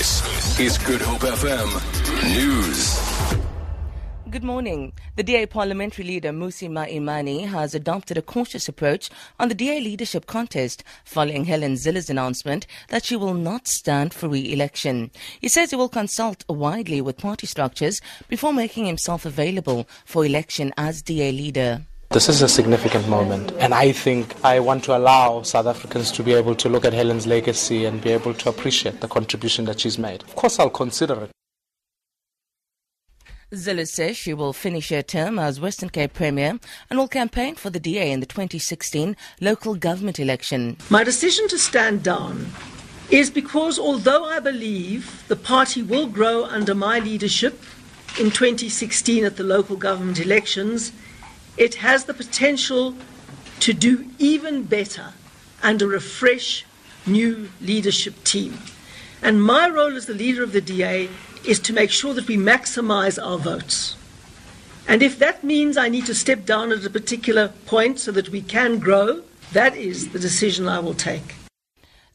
This is Good Hope FM News. Good morning. The DA parliamentary leader Mmusi Maimane has adopted a cautious approach on the DA leadership contest following Helen Zille's announcement that she will not stand for re-election. He says he will consult widely with party structures before making himself available for election as DA leader. This is a significant moment, and I think I want to allow South Africans to be able to look at Helen's legacy and be able to appreciate the contribution that she's made. Of course, I'll consider it. Zille says she will finish her term as Western Cape Premier and will campaign for the DA in the 2016 local government election. My decision to stand down is because although I believe the party will grow under my leadership in 2016 at the local government elections, it has the potential to do even better under a fresh new leadership team. And my role as the leader of the DA is to make sure that we maximize our votes. And if that means I need to step down at a particular point so that we can grow, that is the decision I will take.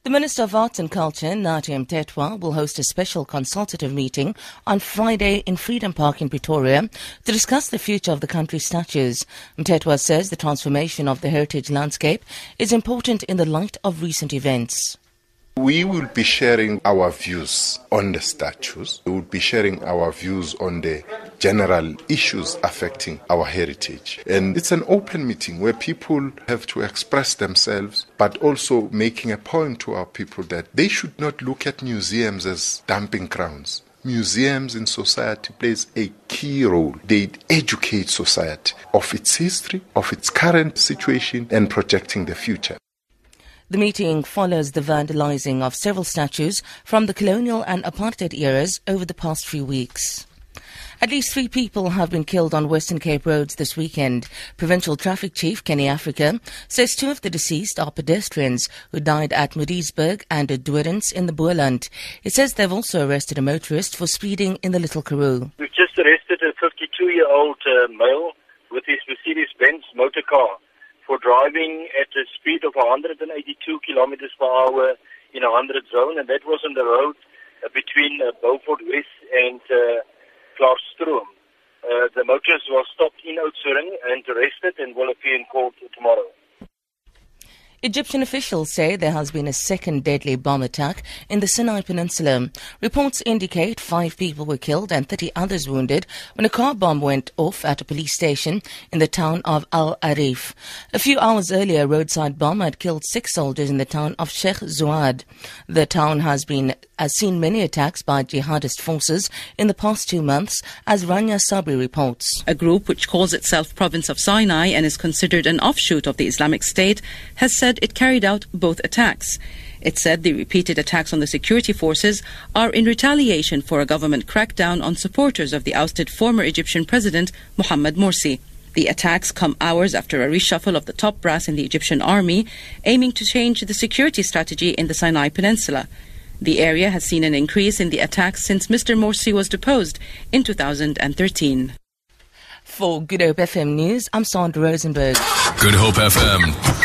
The Minister of Arts and Culture, Nathi Mthethwa, will host a special consultative meeting on Friday in Freedom Park in Pretoria to discuss the future of the country's statues. Mthethwa says the transformation of the heritage landscape is important in the light of recent events. We will be sharing our views on the statues. We will be sharing our views on the general issues affecting our heritage. And it's an open meeting where people have to express themselves, but also making a point to our people that they should not look at museums as dumping grounds. Museums in society plays a key role. They educate society of its history, of its current situation, and projecting the future. The meeting follows the vandalizing of several statues from the colonial and apartheid eras over the past few weeks. At least three people have been killed on Western Cape roads this weekend. Provincial Traffic Chief Kenny Africa says two of the deceased are pedestrians who died at Maritzburg and Dorrance in the Boland. He says they've also arrested a motorist for speeding in the Little Karoo. We've just arrested a 52-year-old uh, male with his Mercedes-Benz motor car for driving at a speed of 182 kilometers per hour in a 100 zone, and that was on the road uh, between uh, Beaufort West and uh. Uh, the motorist was stopped in Oudtshoorn and arrested and will appear in court tomorrow. Egyptian officials say there has been a second deadly bomb attack in the Sinai Peninsula. Reports indicate five people were killed and 30 others wounded when a car bomb went off at a police station in the town of Al Arish. A few hours earlier, a roadside bomb had killed six soldiers in the town of Sheikh Zuweid. The town has been has seen many attacks by jihadist forces in the past two months, as Rania Sabri reports. A group which calls itself Province of Sinai and is considered an offshoot of the Islamic State has said it carried out both attacks. It said the repeated attacks on the security forces are in retaliation for a government crackdown on supporters of the ousted former Egyptian president Mohamed Morsi. The attacks come hours after a reshuffle of the top brass in the Egyptian army, aiming to change the security strategy in the Sinai Peninsula. The area has seen an increase in the attacks since Mr. Morsi was deposed in 2013. For Good Hope FM News, I'm Sandra Rosenberg. Good Hope FM